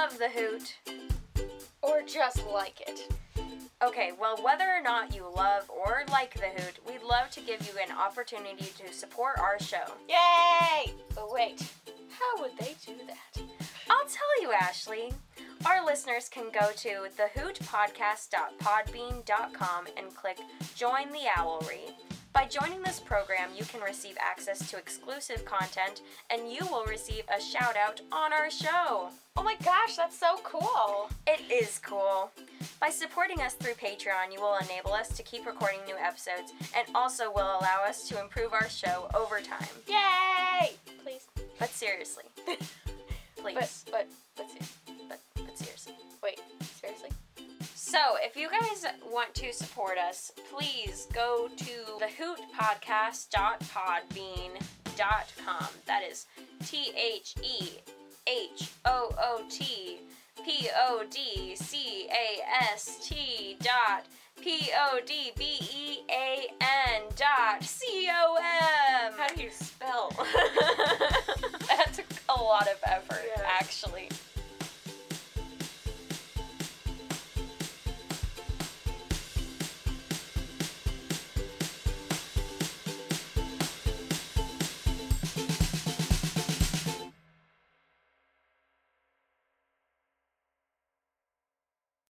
love the hoot. Or just like it. Okay, well, whether or not you love or like the hoot, we'd love to give you an opportunity to support our show. Yay! But wait, how would they do that? I'll tell you, Ashley. Our listeners can go to thehootpodcast.podbean.com and click Join the Owlery. By joining this program, you can receive access to exclusive content and you will receive a shout out on our show. Oh my gosh, that's so cool! It is cool. By supporting us through Patreon, you will enable us to keep recording new episodes and also will allow us to improve our show over time. Yay! Please. But seriously, please. But, but, but, ser- So, if you guys want to support us, please go to thehootpodcast.podbean.com. That is T H E H O O T P O D C A S T dot P O D B E A N dot C O M. How do you spell?